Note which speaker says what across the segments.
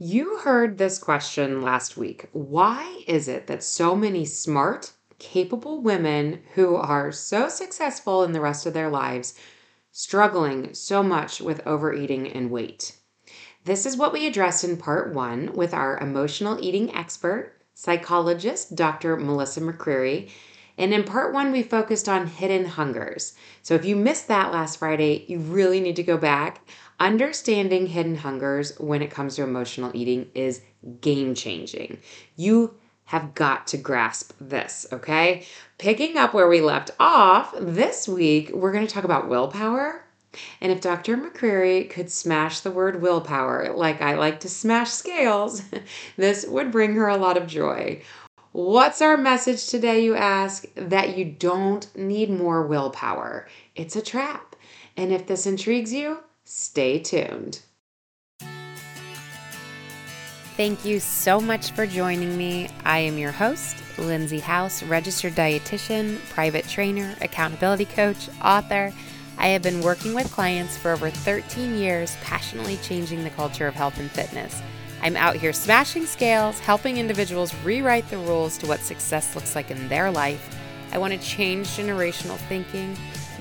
Speaker 1: You heard this question last week. Why is it that so many smart, capable women who are so successful in the rest of their lives struggling so much with overeating and weight? This is what we addressed in part one with our emotional eating expert, psychologist, Dr. Melissa McCreery. And in part one, we focused on hidden hungers. So if you missed that last Friday, you really need to go back. Understanding hidden hungers when it comes to emotional eating is game changing. You have got to grasp this, okay? Picking up where we left off, this week we're going to talk about willpower. And if Dr. McCreery could smash the word willpower like I like to smash scales, this would bring her a lot of joy. What's our message today, you ask? That you don't need more willpower. It's a trap. And if this intrigues you, Stay tuned. Thank you so much for joining me. I am your host, Lindsay House, registered dietitian, private trainer, accountability coach, author. I have been working with clients for over 13 years, passionately changing the culture of health and fitness. I'm out here smashing scales, helping individuals rewrite the rules to what success looks like in their life. I want to change generational thinking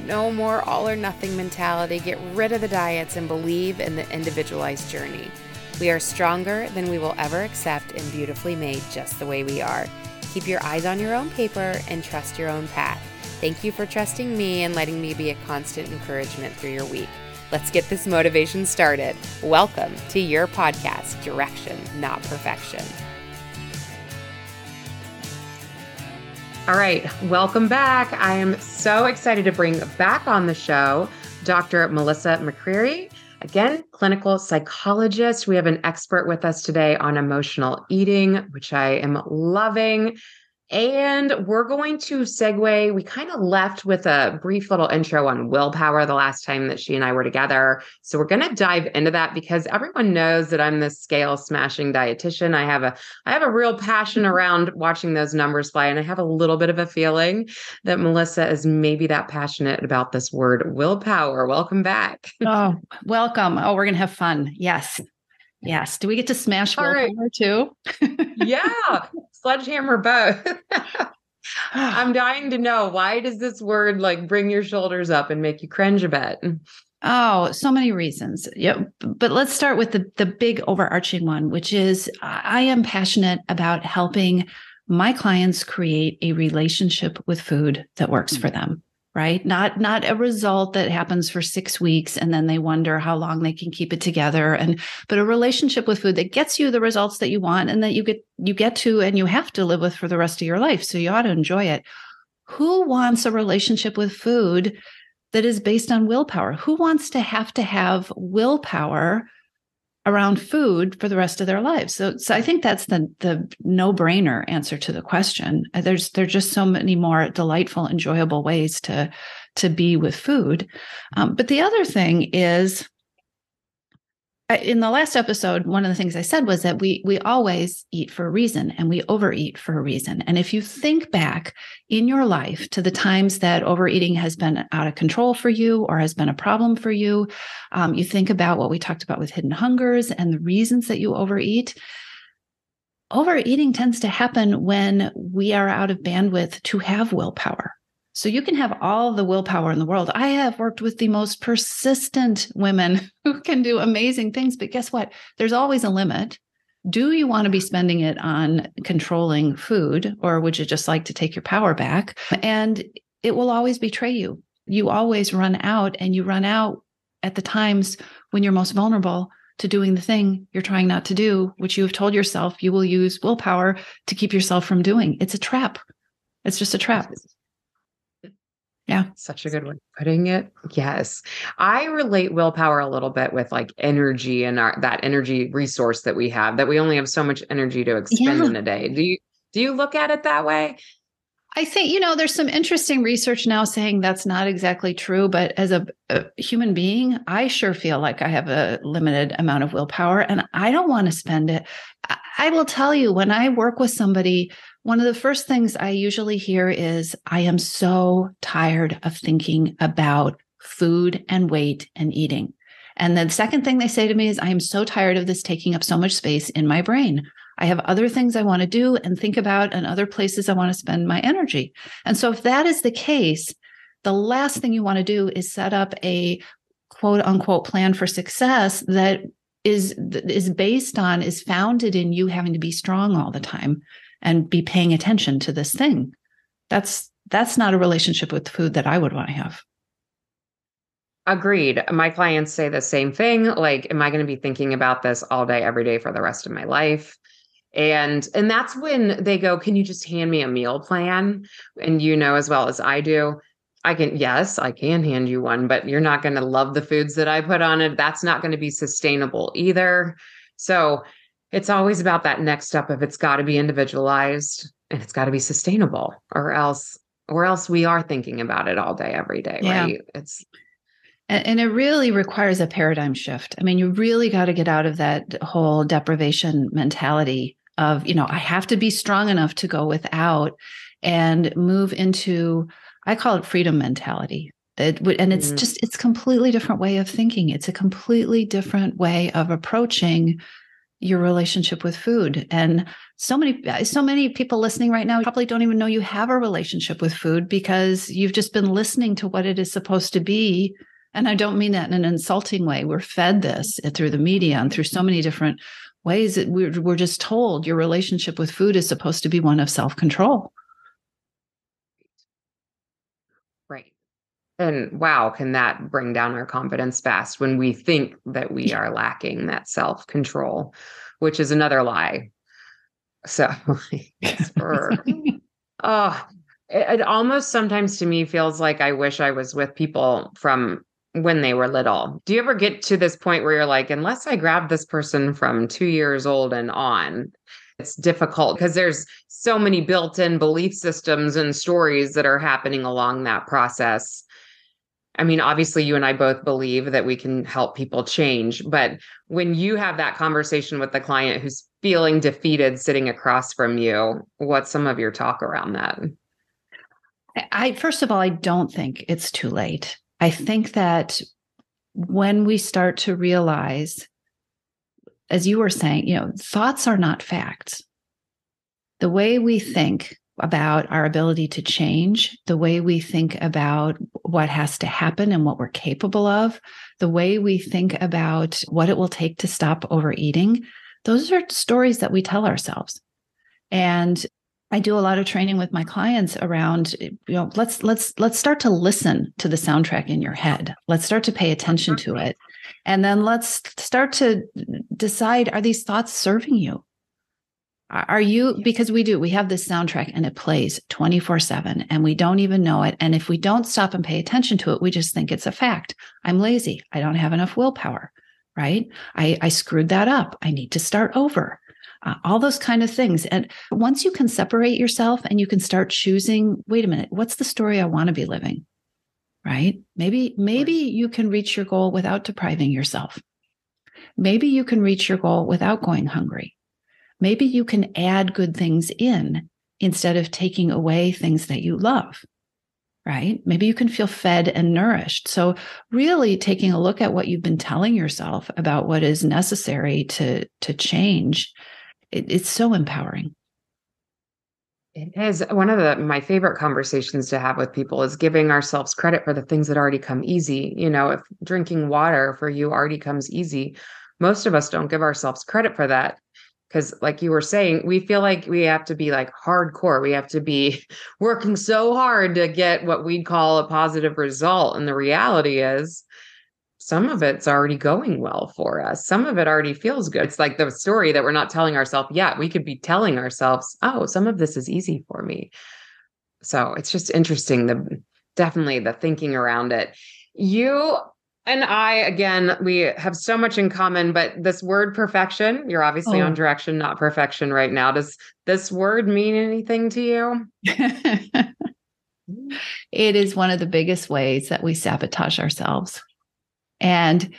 Speaker 1: no more all or nothing mentality. Get rid of the diets and believe in the individualized journey. We are stronger than we will ever accept and beautifully made just the way we are. Keep your eyes on your own paper and trust your own path. Thank you for trusting me and letting me be a constant encouragement through your week. Let's get this motivation started. Welcome to your podcast, Direction, Not Perfection. All right, welcome back. I am so excited to bring back on the show Dr. Melissa McCreery. Again, clinical psychologist. We have an expert with us today on emotional eating, which I am loving. And we're going to segue. We kind of left with a brief little intro on willpower the last time that she and I were together. So we're going to dive into that because everyone knows that I'm the scale smashing dietitian. I have a I have a real passion mm-hmm. around watching those numbers fly and I have a little bit of a feeling that Melissa is maybe that passionate about this word willpower. Welcome back.
Speaker 2: oh, welcome. Oh, we're going to have fun. Yes. Yes. Do we get to smash willpower right. too?
Speaker 1: yeah. Sledgehammer both. I'm dying to know why does this word like bring your shoulders up and make you cringe a bit?
Speaker 2: Oh, so many reasons. Yeah, but let's start with the the big overarching one, which is I am passionate about helping my clients create a relationship with food that works for hmm. them right? Not not a result that happens for 6 weeks and then they wonder how long they can keep it together and but a relationship with food that gets you the results that you want and that you get you get to and you have to live with for the rest of your life. So you ought to enjoy it. Who wants a relationship with food that is based on willpower? Who wants to have to have willpower around food for the rest of their lives. So, so I think that's the the no brainer answer to the question. Uh, there's there's just so many more delightful, enjoyable ways to to be with food. Um, but the other thing is in the last episode one of the things i said was that we we always eat for a reason and we overeat for a reason. And if you think back in your life to the times that overeating has been out of control for you or has been a problem for you um, you think about what we talked about with hidden hungers and the reasons that you overeat. Overeating tends to happen when we are out of bandwidth to have willpower so you can have all the willpower in the world. I have worked with the most persistent women who can do amazing things, but guess what? There's always a limit. Do you want to be spending it on controlling food or would you just like to take your power back? And it will always betray you. You always run out and you run out at the times when you're most vulnerable to doing the thing you're trying not to do, which you have told yourself you will use willpower to keep yourself from doing. It's a trap. It's just a trap.
Speaker 1: Yeah. Such a good way of putting it. Yes. I relate willpower a little bit with like energy and our that energy resource that we have, that we only have so much energy to expend yeah. in a day. Do you do you look at it that way?
Speaker 2: I think, you know, there's some interesting research now saying that's not exactly true, but as a, a, human being, I sure feel like I have a limited amount of willpower and I don't want to spend it. I, I will tell you, when I work with somebody one of the first things I usually hear is, I am so tired of thinking about food and weight and eating. And the second thing they say to me is, I am so tired of this taking up so much space in my brain. I have other things I want to do and think about, and other places I want to spend my energy. And so, if that is the case, the last thing you want to do is set up a quote unquote plan for success that is is based on is founded in you having to be strong all the time and be paying attention to this thing. That's that's not a relationship with food that i would want to have.
Speaker 1: Agreed. My clients say the same thing like am i going to be thinking about this all day every day for the rest of my life and and that's when they go can you just hand me a meal plan and you know as well as i do I can, yes, I can hand you one, but you're not going to love the foods that I put on it. That's not going to be sustainable either. So it's always about that next step of it's got to be individualized and it's got to be sustainable or else or else we are thinking about it all day every day yeah. right it's
Speaker 2: and, and, it really requires a paradigm shift i mean you really got to get out of that whole deprivation mentality of you know i have to be strong enough to go without and move into I call it freedom mentality. It would, and it's mm-hmm. just it's completely different way of thinking. It's a completely different way of approaching your relationship with food. And so many so many people listening right now probably don't even know you have a relationship with food because you've just been listening to what it is supposed to be. And I don't mean that in an insulting way. We're fed this through the media and through so many different ways that we're, we're just told your relationship with food is supposed to be one of self control. Right.
Speaker 1: And wow, can that bring down our confidence fast when we think that we are lacking that self control, which is another lie. So, for, oh, it, it almost sometimes to me feels like I wish I was with people from when they were little. Do you ever get to this point where you're like, unless I grab this person from two years old and on, it's difficult because there's so many built in belief systems and stories that are happening along that process I mean, obviously, you and I both believe that we can help people change. But when you have that conversation with the client who's feeling defeated sitting across from you, what's some of your talk around that?
Speaker 2: I, first of all, I don't think it's too late. I think that when we start to realize, as you were saying, you know, thoughts are not facts. The way we think about our ability to change, the way we think about what has to happen and what we're capable of, the way we think about what it will take to stop overeating, those are stories that we tell ourselves. And I do a lot of training with my clients around you know let's let's let's start to listen to the soundtrack in your head. Let's start to pay attention to it. And then let's start to decide are these thoughts serving you? Are you, because we do, we have this soundtrack and it plays 24 7 and we don't even know it. And if we don't stop and pay attention to it, we just think it's a fact. I'm lazy. I don't have enough willpower, right? I, I screwed that up. I need to start over. Uh, all those kind of things. And once you can separate yourself and you can start choosing, wait a minute, what's the story I want to be living? Right? Maybe, maybe you can reach your goal without depriving yourself. Maybe you can reach your goal without going hungry maybe you can add good things in instead of taking away things that you love right maybe you can feel fed and nourished so really taking a look at what you've been telling yourself about what is necessary to to change it, it's so empowering.
Speaker 1: It is. One of the my favorite conversations to have with people is giving ourselves credit for the things that already come easy. You know if drinking water for you already comes easy most of us don't give ourselves credit for that. Because like you were saying we feel like we have to be like hardcore. We have to be working so hard to get what we'd call a positive result. And the reality is some of it's already going well for us some of it already feels good it's like the story that we're not telling ourselves yet we could be telling ourselves oh some of this is easy for me so it's just interesting the definitely the thinking around it you and I, again, we have so much in common, but this word perfection, you're obviously oh. on direction, not perfection right now. Does this word mean anything to you?
Speaker 2: it is one of the biggest ways that we sabotage ourselves. And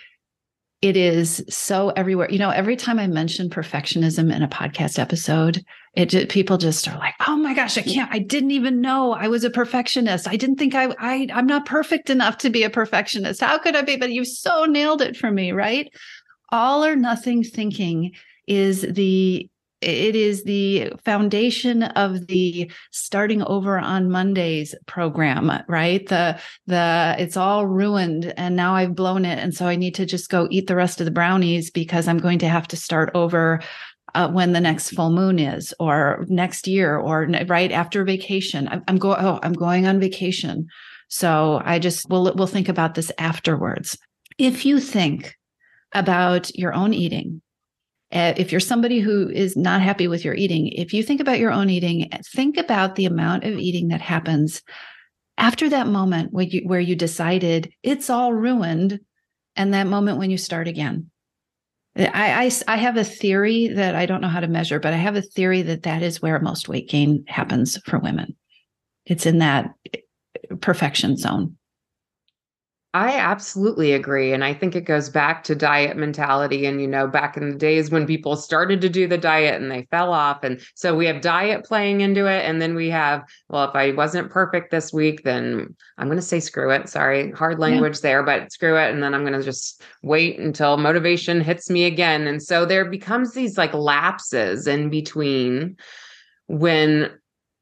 Speaker 2: it is so everywhere. You know, every time I mention perfectionism in a podcast episode, it people just are like, "Oh my gosh, I can't! I didn't even know I was a perfectionist. I didn't think I, I I'm not perfect enough to be a perfectionist. How could I be?" But you so nailed it for me, right? All or nothing thinking is the it is the foundation of the starting over on mondays program right? The the it's all ruined and now i've blown it. And so i need to just go eat the rest of the brownies because i'm going to have to start over uh, when the next full moon is or next year or right after vacation. I'm, I'm going oh i'm going on vacation. So i just we'll we'll think about this afterwards. If you think about your own eating uh, if you're somebody who is not happy with your eating, if you think about your own eating, think about the amount of eating that happens after that moment where you, where you decided it's all ruined and that moment when you start again. I, I, I have a theory that I don't know how to measure, but I have a theory that that is where most weight gain happens for women. It's in that eh, perfection zone.
Speaker 1: I absolutely agree. And I think it goes back to diet mentality. And, you know, back in the days when people started to do the diet and they fell off. And so we have diet playing into it. And then we have, well, if I wasn't perfect this week, then I'm going to say screw it. Sorry, hard language yeah. there, but screw it. And then I'm going to just wait until motivation hits me again. And so there becomes these like lapses in between when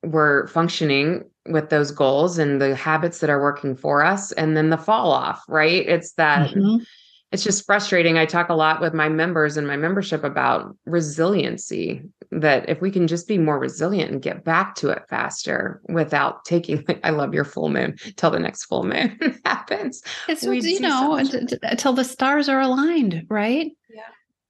Speaker 1: we're functioning with those goals and the habits that are working for us and then the fall off right? It's that mm-hmm. it's just frustrating. I talk a lot with my members and my membership about resiliency that if we can just be more resilient and get back to it faster without taking i love your full moon till the next full moon happens
Speaker 2: it's you know until the stars are aligned right?
Speaker 1: Yeah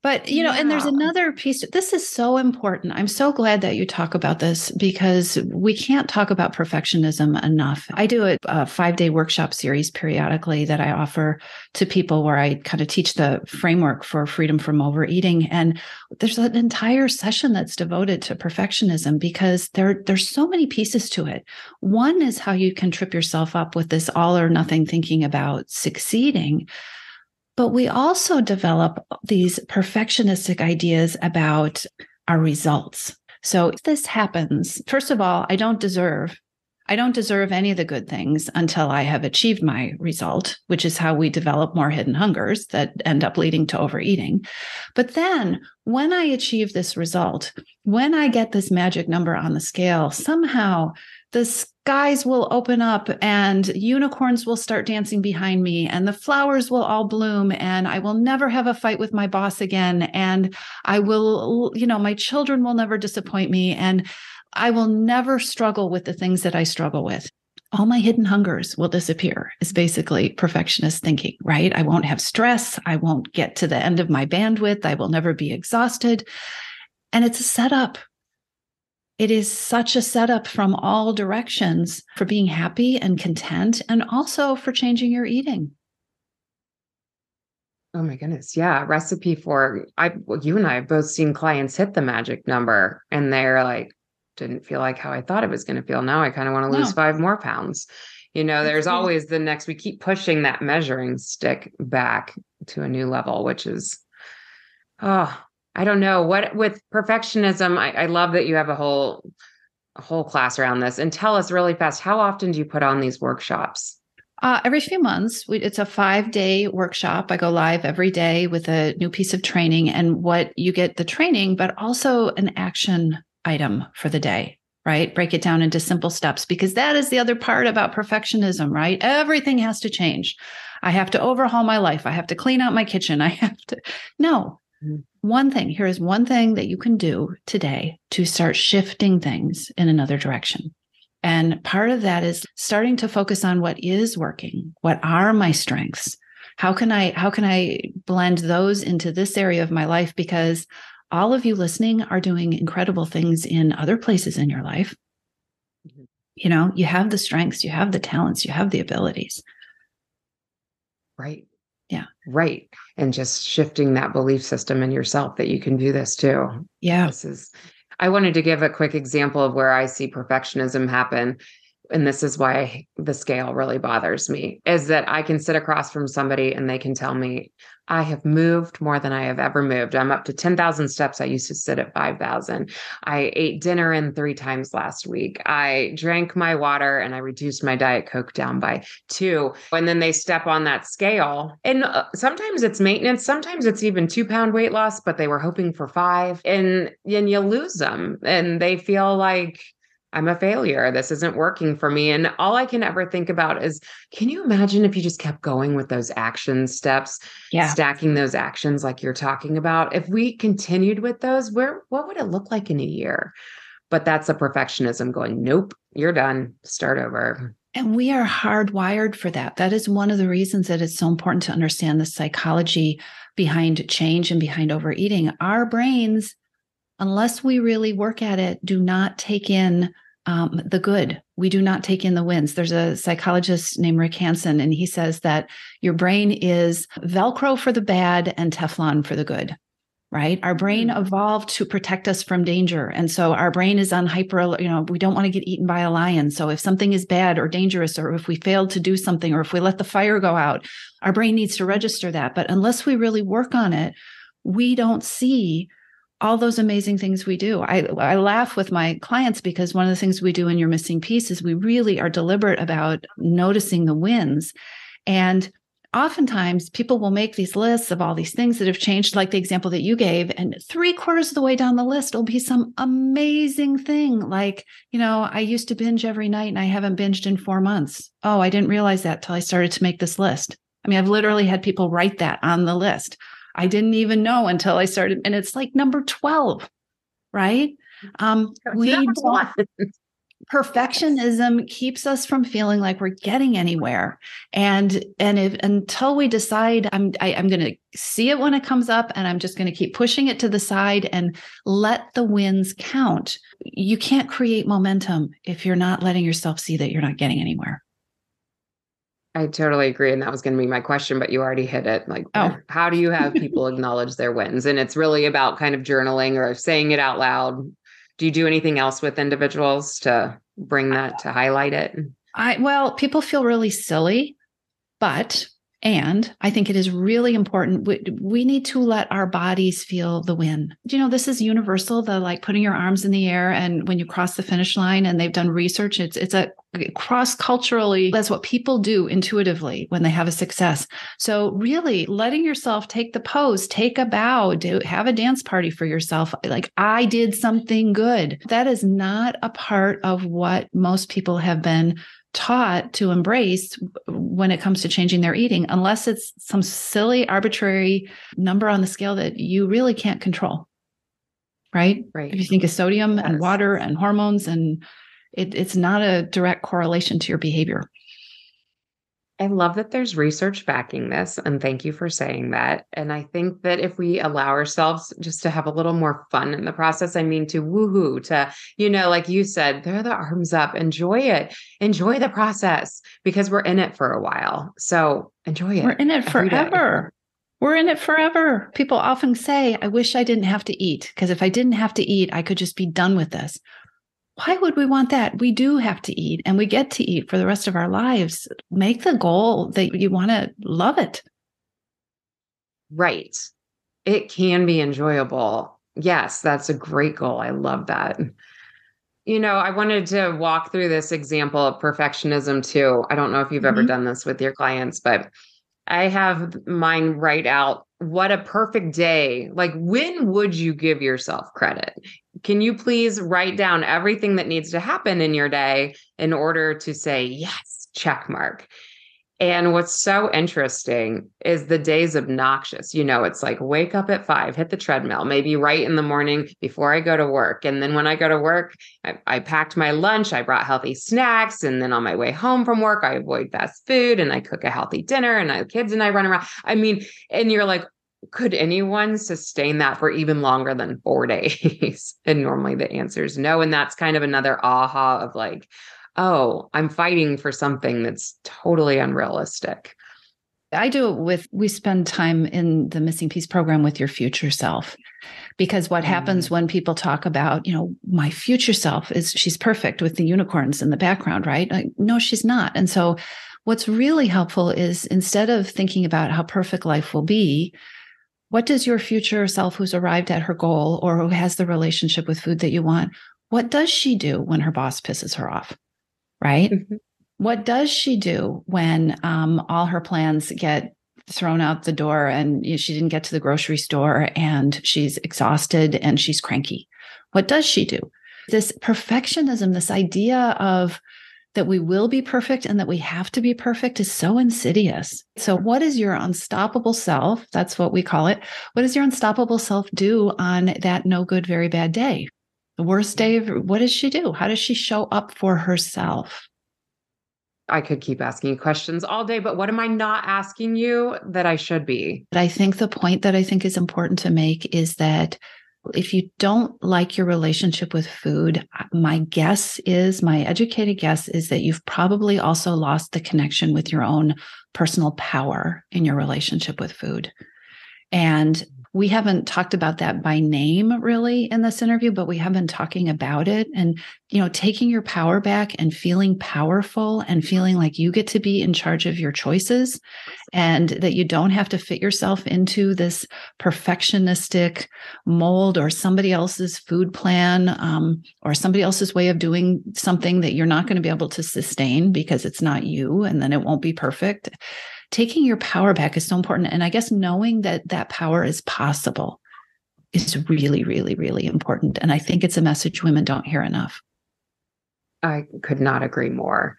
Speaker 2: but, you know, yeah. and there's another piece. This is so important. I'm so glad that you talk about this because we can't talk about perfectionism enough. I do a, a five day workshop series periodically that I offer to people where I kind of teach the framework for freedom from overeating. And there's an entire session that's devoted to perfectionism because there, there's so many pieces to it. One is how you can trip yourself up with this all or nothing thinking about succeeding. But we also develop these perfectionistic ideas about our results. So if this happens, first of all, I don't deserve I don't deserve any of the good things until I have achieved my result, which is how we develop more hidden hungers that end up leading to overeating. But then when I achieve this result, when I get this magic number on the scale, somehow the skies will open up and unicorns will start dancing behind me and the flowers will all bloom and I will never have a fight with my boss again. And I will you know my children will never disappoint me and I will never struggle with the things that I struggle with. All my hidden hungers will disappear is basically perfectionist thinking right? I won't have stress. I won't get to the end of my bandwidth. I will never be exhausted. And it's a setup it is such a setup from all directions for being happy and content and also for changing your eating.
Speaker 1: Oh my goodness. Yeah. Recipe for I well, you and I have both seen clients hit the magic number and they're like, didn't feel like how I thought it was going to feel. Now I kind of want to lose no. five more pounds. You know, there's always the next, we keep pushing that measuring stick back to a new level, which is oh, I don't know what with perfectionism. I, I love that you have a whole a whole class around this. And tell us really fast, how often do you put on these workshops?
Speaker 2: Uh, every few months. We, it's a five day workshop. I go live every day with a new piece of training and what you get the training, but also an action item for the day, right? Break it down into simple steps because that is the other part about perfectionism, right? Everything has to change. I have to overhaul my life. I have to clean out my kitchen. I have to, no, mm one thing here is one thing that you can do today to start shifting things in another direction. And part of that is starting to focus on what is working. What are my strengths? How can I how can I blend those into this area of my life because all of you listening are doing incredible things in other places in your life. Mm-hmm. You know, you have the strengths, you have the talents, you have the abilities.
Speaker 1: Right.
Speaker 2: Yeah.
Speaker 1: Right. And just shifting that belief system in yourself that you can do this too.
Speaker 2: Yeah.
Speaker 1: This is, I wanted to give a quick example of where I see perfectionism happen. And this is why the scale really bothers me, is that I can sit across from somebody and they can tell me, I have moved more than I have ever moved. I'm up to 10,000 steps. I used to sit at 5,000. I ate dinner in three times last week. I drank my water and I reduced my Diet Coke down by two. And then they step on that scale. And uh, sometimes it's maintenance, sometimes it's even two pound weight loss, but they were hoping for five. And, and you lose them and they feel like, I'm a failure. This isn't working for me. And all I can ever think about is can you imagine if you just kept going with those action steps, yeah. stacking those actions like you're talking about? If we continued with those, where what would it look like in a year? But that's a perfectionism going, nope, you're done. Start over.
Speaker 2: And we are hardwired for that. That is one of the reasons that it's so important to understand the psychology behind change and behind overeating. Our brains, unless we really work at it, do not take in um, the good. We do not take in the wins. There's a psychologist named Rick Hanson, and he says that your brain is Velcro for the bad and Teflon for the good. Right. Our brain mm-hmm. evolved to protect us from danger. And so our brain is on hyper, you know, we don't want to get eaten by a lion. So if something is bad or dangerous, or if we failed to do something, or if we let the fire go out, our brain needs to register that. But unless we really work on it, we don't see all those amazing things we do. I, I laugh with my clients because one of the things we do in Your Missing Piece is we really are deliberate about noticing the wins. And oftentimes people will make these lists of all these things that have changed, like the example that you gave, and three quarters of the way down the list will be some amazing thing. Like, you know, I used to binge every night and I haven't binged in four months. Oh, I didn't realize that till I started to make this list. I mean, I've literally had people write that on the list. I didn't even know until I started. And it's like number 12, right? Um, we perfectionism keeps us from feeling like we're getting anywhere and and if until we decide i'm I, am i am going to see it when it comes up and i'm just going to keep pushing it to the side and let the wins count you can't create momentum if you're not letting yourself see that you're not getting anywhere
Speaker 1: I totally agree. And that was going to be my question, but you already hit it. Like, oh. how do you have people acknowledge their wins? And it's really about kind of journaling or saying it out loud. Do you do anything else with individuals to bring that to highlight it?
Speaker 2: I, well, people feel really silly, but and I think it is really important. We, we, need to let our bodies feel the win. You know this is universal? The like putting your arms in the air and when you cross the finish line, and they've done research. It's it's a cross culturally. That's what people do intuitively when they have a success. So really, letting yourself take the pose, take a bow, do have a dance party for yourself. Like I did something good. That is not a part of what most people have been taught to embrace when it comes to changing their eating, unless it's some silly, arbitrary number on the scale that you really can't control. Right?
Speaker 1: Right.
Speaker 2: If you think of sodium yes. and water and hormones, and it, it's not a direct correlation to your behavior.
Speaker 1: I love that there's research backing this. And thank you for saying that. And I think that if we allow ourselves just to have a little more fun in the process, I mean, to woohoo, to, you know, like you said, throw the arms up, enjoy it, enjoy the process because we're in it for a while. So enjoy it.
Speaker 2: We're in it forever. We're in it forever. People often say, I wish I didn't have to eat because if I didn't have to eat, I could just be done with this why would we want that? We do have to eat and we get to eat for the rest of our lives. Make the goal that you want to love it.
Speaker 1: Right. It can be enjoyable. Yes, that's a great goal. I love that. You know, I wanted to walk through this example of perfectionism too. I don't know if you've mm-hmm. ever done this with your clients, but I have mine right out what a perfect day. Like, when would you give yourself credit? Can you please write down everything that needs to happen in your day in order to say, yes, check mark? And what's so interesting is the day's obnoxious. You know, it's like wake up at five, hit the treadmill, maybe right in the morning before I go to work. And then when I go to work, I, I, packed my lunch, I brought healthy snacks. And then on my way home from work, I avoid fast food and I cook a healthy dinner and the kids and I run around. I mean, and you're like, could anyone sustain that for even longer than four days? and normally the answer is no. And that's kind of another aha of like, oh, I'm fighting for something that's totally unrealistic.
Speaker 2: I do it with, we spend time in the missing piece program with your future self because what mm. happens when people talk about you know my future self is she's perfect with the unicorns in the background right like, no she's not and so what's really helpful is instead of thinking about how perfect life will be what does your future self who's arrived at her goal or who has the relationship with food that you want what does she do when her boss pisses her off right mm-hmm. what does she do when um, all her plans get thrown out the door and you know, she didn't get to the grocery store and she's exhausted and she's cranky. What does she do? This perfectionism, this idea of that we will be perfect and that we have to be perfect is so insidious. So, what is your unstoppable self? That's what we call it. What does your unstoppable self do on that no good, very bad day? The worst day of what does she do? How does she show up for herself?
Speaker 1: I could keep asking you questions all day, but what am I not asking you that I should be?
Speaker 2: But I think the point that I think is important to make is that if you don't like your relationship with food, my guess is, my educated guess is that you've probably also lost the connection with your own personal power in your relationship with food. And we haven't talked about that by name really in this interview but we have been talking about it and you know taking your power back and feeling powerful and feeling like you get to be in charge of your choices and that you don't have to fit yourself into this perfectionistic mold or somebody else's food plan um, or somebody else's way of doing something that you're not going to be able to sustain because it's not you and then it won't be perfect taking your power back is so important. And I guess knowing that that power is possible is really, really, really important. And I think it's a message women don't hear enough.
Speaker 1: I could not agree more.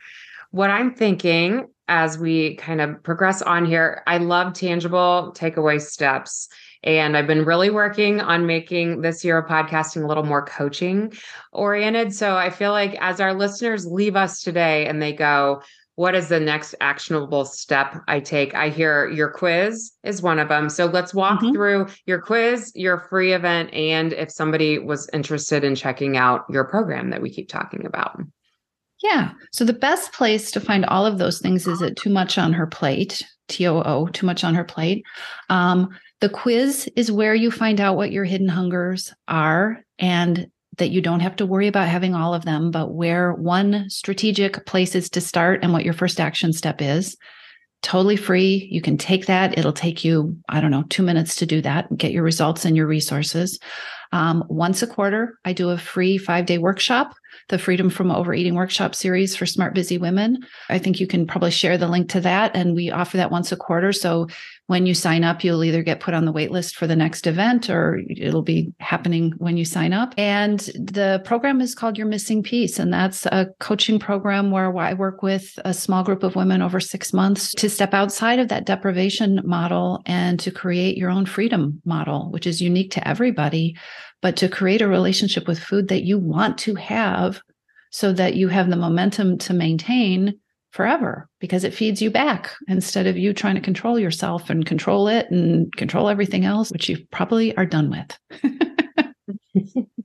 Speaker 1: What I'm thinking as we kind of progress on here, I love tangible takeaway steps. And I've been really working on making this year of podcasting a little more coaching oriented. So I feel like as our listeners leave us today and they go, what is the next actionable step I take? I hear your quiz is one of them. So let's walk mm-hmm. through your quiz, your free event, and if somebody was interested in checking out your program that we keep talking about.
Speaker 2: Yeah. So the best place to find all of those things is at Too Much on Her Plate, T O O, Too Much on Her Plate. Um, the quiz is where you find out what your hidden hungers are and that you don't have to worry about having all of them, but where one strategic place is to start and what your first action step is. Totally free. You can take that. It'll take you, I don't know, two minutes to do that, get your results and your resources. Um, once a quarter, I do a free five day workshop the Freedom from Overeating workshop series for smart, busy women. I think you can probably share the link to that. And we offer that once a quarter. So when you sign up, you'll either get put on the wait list for the next event or it'll be happening when you sign up. And the program is called Your Missing Piece. And that's a coaching program where I work with a small group of women over six months to step outside of that deprivation model and to create your own freedom model, which is unique to everybody but to create a relationship with food that you want to have so that you have the momentum to maintain forever because it feeds you back instead of you trying to control yourself and control it and control everything else, which you probably are done with.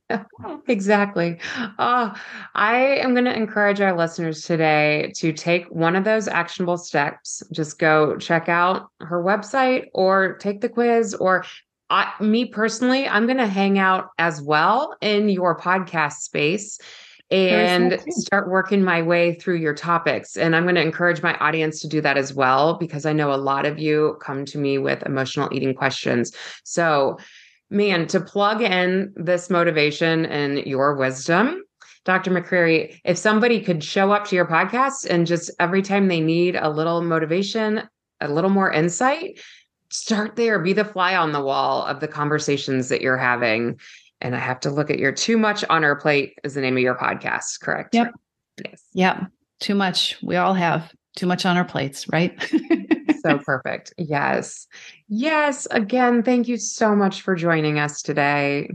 Speaker 1: exactly. Oh, I am going to encourage our listeners today to take one of those actionable steps. Just go check out her website or take the quiz or I, me personally, I'm going to hang out as well in your podcast space and start working my way through your topics. And I'm going to encourage my audience to do that as well, because I know a lot of you come to me with emotional eating questions. So, man, to plug in this motivation and your wisdom, Dr. McCreery, if somebody could show up to your podcast and just every time they need a little motivation, a little more insight, start there, be the fly on the wall of the conversations that you're having. And I have to look at your too much on our plate is the name of your podcast, correct?
Speaker 2: Yep. Yes. Yep. Too much. We all have too much on our plates, right?
Speaker 1: so perfect. Yes. Yes. Again, thank you so much for joining us today.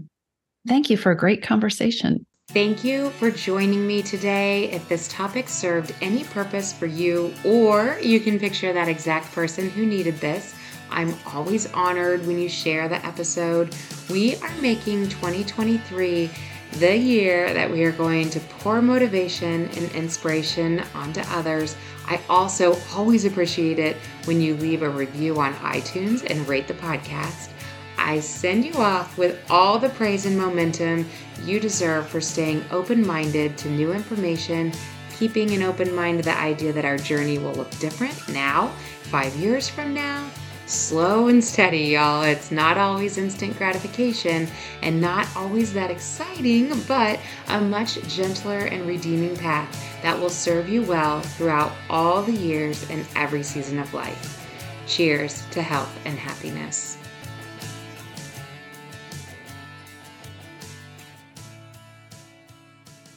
Speaker 2: Thank you for a great conversation.
Speaker 1: Thank you for joining me today. If this topic served any purpose for you, or you can picture that exact person who needed this, I'm always honored when you share the episode. We are making 2023 the year that we are going to pour motivation and inspiration onto others. I also always appreciate it when you leave a review on iTunes and rate the podcast. I send you off with all the praise and momentum you deserve for staying open minded to new information, keeping an open mind to the idea that our journey will look different now, five years from now. Slow and steady, y'all. It's not always instant gratification and not always that exciting, but a much gentler and redeeming path that will serve you well throughout all the years and every season of life. Cheers to health and happiness.